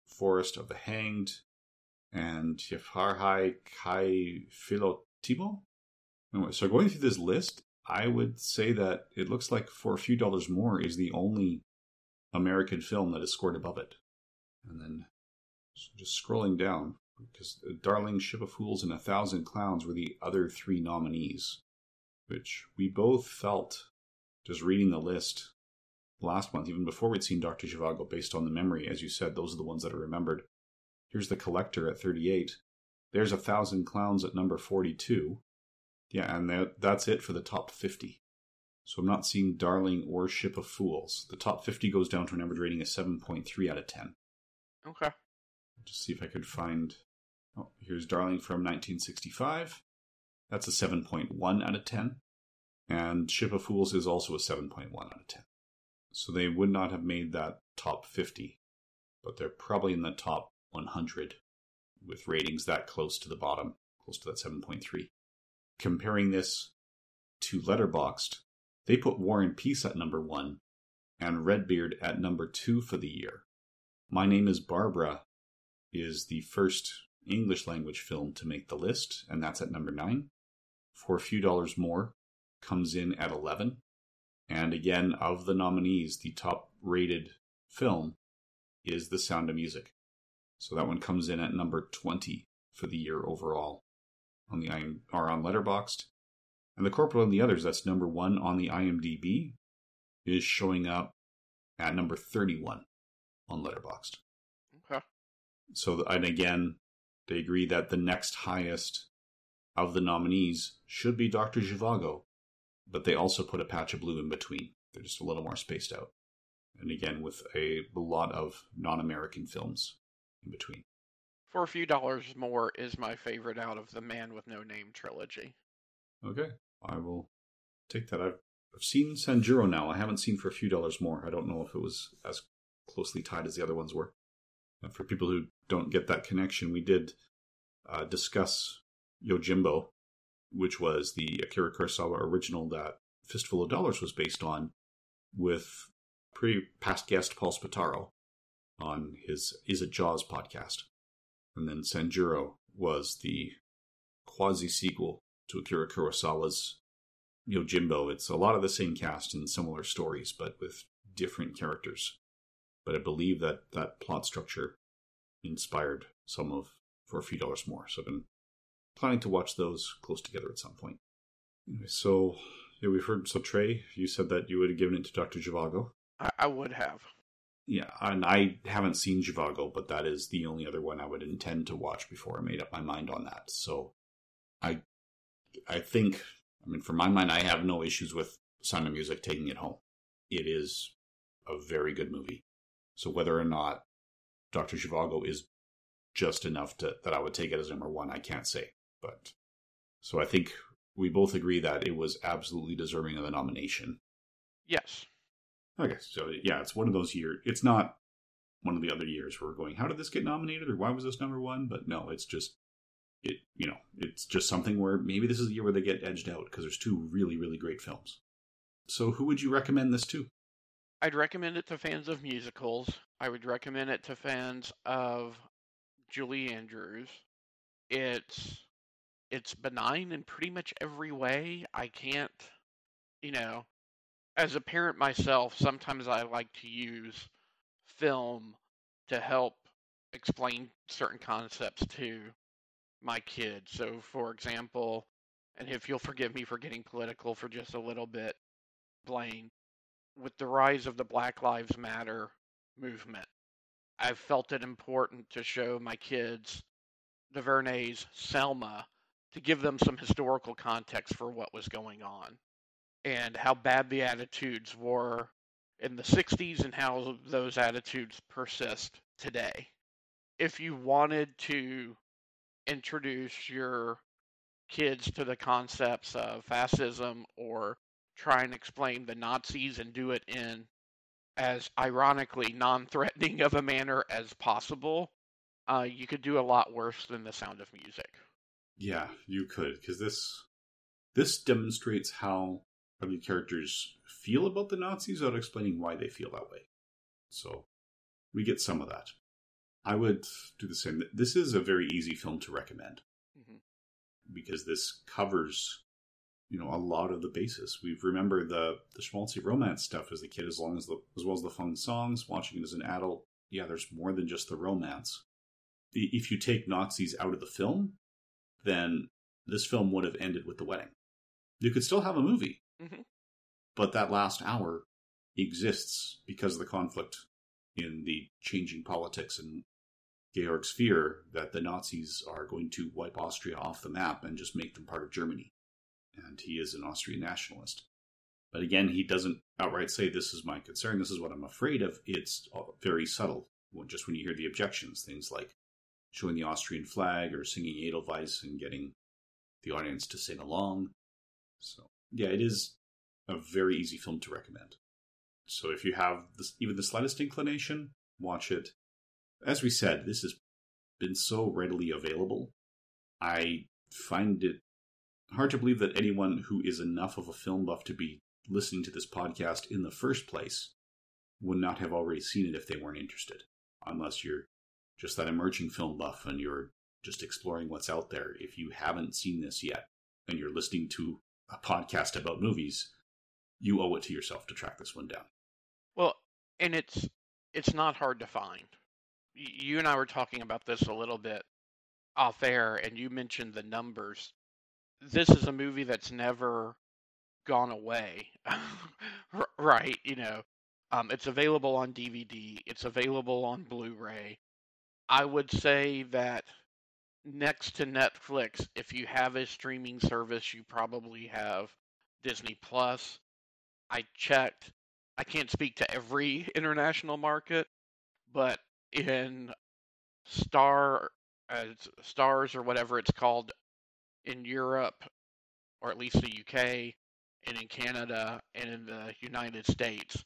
Forest of the Hanged, and Yefarhai Kai Philotimo. Anyway, so going through this list, I would say that it looks like For a Few Dollars More is the only American film that is scored above it. And then so just scrolling down, because uh, Darling, Ship of Fools, and A Thousand Clowns were the other three nominees, which we both felt, just reading the list last month, even before we'd seen Dr. Zhivago, based on the memory, as you said, those are the ones that are remembered. Here's The Collector at 38. There's A Thousand Clowns at number 42. Yeah, and that, that's it for the top 50. So I'm not seeing Darling or Ship of Fools. The top 50 goes down to an average rating of 7.3 out of 10. Okay. Just see if I could find. Oh, here's Darling from 1965. That's a 7.1 out of 10. And Ship of Fools is also a 7.1 out of 10. So they would not have made that top 50, but they're probably in the top 100 with ratings that close to the bottom, close to that 7.3. Comparing this to Letterboxd, they put War and Peace at number one and Redbeard at number two for the year. My Name is Barbra is the first English language film to make the list, and that's at number nine. For a few dollars more, comes in at 11. And again, of the nominees, the top rated film is The Sound of Music. So that one comes in at number 20 for the year overall on the IM, or on Letterboxd. And The Corporal and the Others, that's number one on the IMDb, is showing up at number 31 on Letterboxd. Okay. So, and again, they agree that the next highest of the nominees should be Dr. Zhivago, but they also put a patch of blue in between. They're just a little more spaced out. And again, with a lot of non American films in between. For a few dollars more is my favorite out of the Man with No Name trilogy. Okay, I will take that. I've, I've seen Sanjuro now. I haven't seen for a few dollars more. I don't know if it was as closely tied as the other ones were. And for people who don't get that connection, we did uh, discuss Yojimbo, which was the Akira Kurosawa original that Fistful of Dollars was based on, with pretty past guest Paul Spataro on his Is It Jaws podcast. And then Sanjuro was the quasi sequel to Akira Kurosawa's Yojimbo. It's a lot of the same cast and similar stories, but with different characters. But I believe that that plot structure inspired some of For a Few Dollars More. So I've been planning to watch those close together at some point. Anyway, so yeah, we've heard. So Trey, you said that you would have given it to Doctor Zhivago. I, I would have. Yeah, and I haven't seen Zhivago, but that is the only other one I would intend to watch before I made up my mind on that. So, I, I think, I mean, for my mind, I have no issues with Sound of Music taking it home. It is a very good movie. So whether or not Doctor Zhivago is just enough to that I would take it as number one, I can't say. But so I think we both agree that it was absolutely deserving of the nomination. Yes. Okay, so yeah, it's one of those years. It's not one of the other years where we're going, how did this get nominated or why was this number one? But no, it's just it. You know, it's just something where maybe this is the year where they get edged out because there's two really, really great films. So, who would you recommend this to? I'd recommend it to fans of musicals. I would recommend it to fans of Julie Andrews. It's it's benign in pretty much every way. I can't, you know, as a parent myself, sometimes I like to use film to help explain certain concepts to my kids. So, for example, and if you'll forgive me for getting political for just a little bit, Blaine, with the rise of the Black Lives Matter movement, I've felt it important to show my kids DuVernay's Selma to give them some historical context for what was going on and how bad the attitudes were in the 60s and how those attitudes persist today. If you wanted to introduce your kids to the concepts of fascism or try and explain the Nazis and do it in as ironically non threatening of a manner as possible, uh, you could do a lot worse than the sound of music. Yeah, you could, because this this demonstrates how how the characters feel about the Nazis without explaining why they feel that way. So we get some of that. I would do the same. This is a very easy film to recommend mm-hmm. because this covers, you know, a lot of the basis. We remember the the schmaltzy romance stuff as a kid, as long as the as well as the fun songs. Watching it as an adult, yeah, there's more than just the romance. If you take Nazis out of the film, then this film would have ended with the wedding. You could still have a movie, mm-hmm. but that last hour exists because of the conflict in the changing politics and Georg's fear that the Nazis are going to wipe Austria off the map and just make them part of Germany. And he is an Austrian nationalist. But again, he doesn't outright say, This is my concern, this is what I'm afraid of. It's very subtle. Just when you hear the objections, things like showing the Austrian flag or singing Edelweiss and getting the audience to sing along. So, yeah, it is a very easy film to recommend. So, if you have even the slightest inclination, watch it. As we said, this has been so readily available. I find it hard to believe that anyone who is enough of a film buff to be listening to this podcast in the first place would not have already seen it if they weren't interested, unless you're just that emerging film buff and you're just exploring what's out there. If you haven't seen this yet and you're listening to a podcast about movies, you owe it to yourself to track this one down. Well, and it's it's not hard to find. You and I were talking about this a little bit off air, and you mentioned the numbers. This is a movie that's never gone away, right? You know, um, it's available on DVD. It's available on Blu-ray. I would say that next to Netflix, if you have a streaming service, you probably have Disney Plus. I checked. I can't speak to every international market, but in Star uh, Stars or whatever it's called in Europe, or at least the UK, and in Canada and in the United States,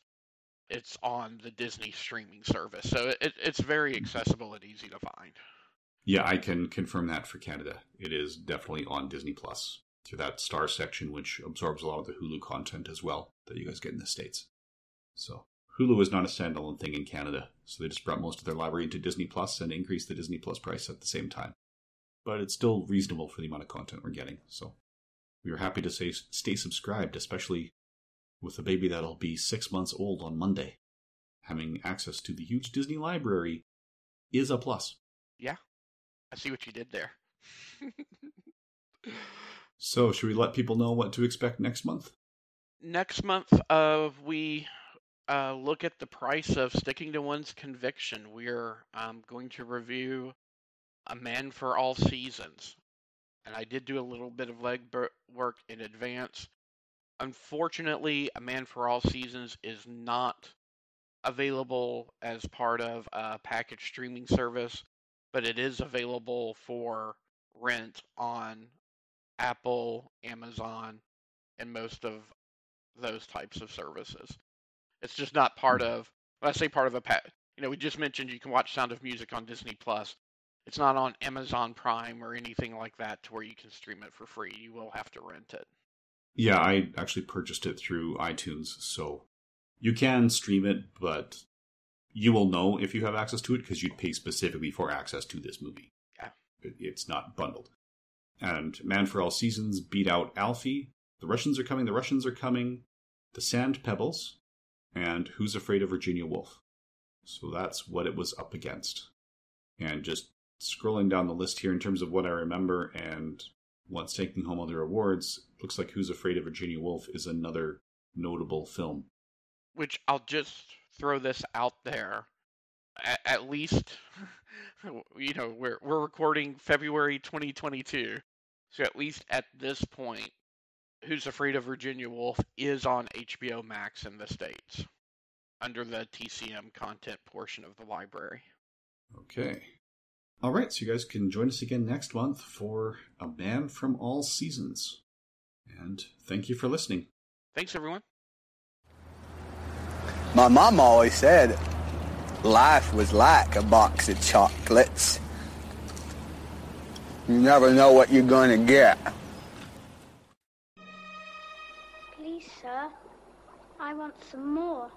it's on the Disney streaming service. So it, it's very accessible and easy to find. Yeah, I can confirm that for Canada. It is definitely on Disney Plus through that star section, which absorbs a lot of the Hulu content as well that you guys get in the States. So Hulu is not a standalone thing in Canada, so they just brought most of their library into Disney Plus and increased the Disney Plus price at the same time. But it's still reasonable for the amount of content we're getting, so we are happy to say stay subscribed, especially with a baby that'll be six months old on Monday. Having access to the huge Disney library is a plus. Yeah, I see what you did there. so, should we let people know what to expect next month? Next month, uh, we uh, look at the price of sticking to one's conviction. We're um, going to review A Man for All Seasons. And I did do a little bit of leg work in advance Unfortunately, A Man for All Seasons is not available as part of a package streaming service, but it is available for rent on Apple, Amazon, and most of those types of services. It's just not part hmm. of. When I say part of a pet, you know, we just mentioned you can watch Sound of Music on Disney Plus. It's not on Amazon Prime or anything like that to where you can stream it for free. You will have to rent it. Yeah, I actually purchased it through iTunes, so you can stream it, but you will know if you have access to it because you'd pay specifically for access to this movie. Yeah. It's not bundled. And Man for All Seasons beat out Alfie. The Russians are coming, the Russians are coming. The Sand Pebbles, and Who's Afraid of Virginia Woolf. So that's what it was up against. And just scrolling down the list here in terms of what I remember and what's taking home other awards, looks like Who's Afraid of Virginia Woolf is another notable film. Which I'll just throw this out there. At, at least, you know, we're we're recording February 2022, so at least at this point, Who's Afraid of Virginia Woolf is on HBO Max in the states under the TCM content portion of the library. Okay. All right, so you guys can join us again next month for A Man from All Seasons. And thank you for listening. Thanks, everyone. My mom always said life was like a box of chocolates. You never know what you're going to get. Please, sir, I want some more.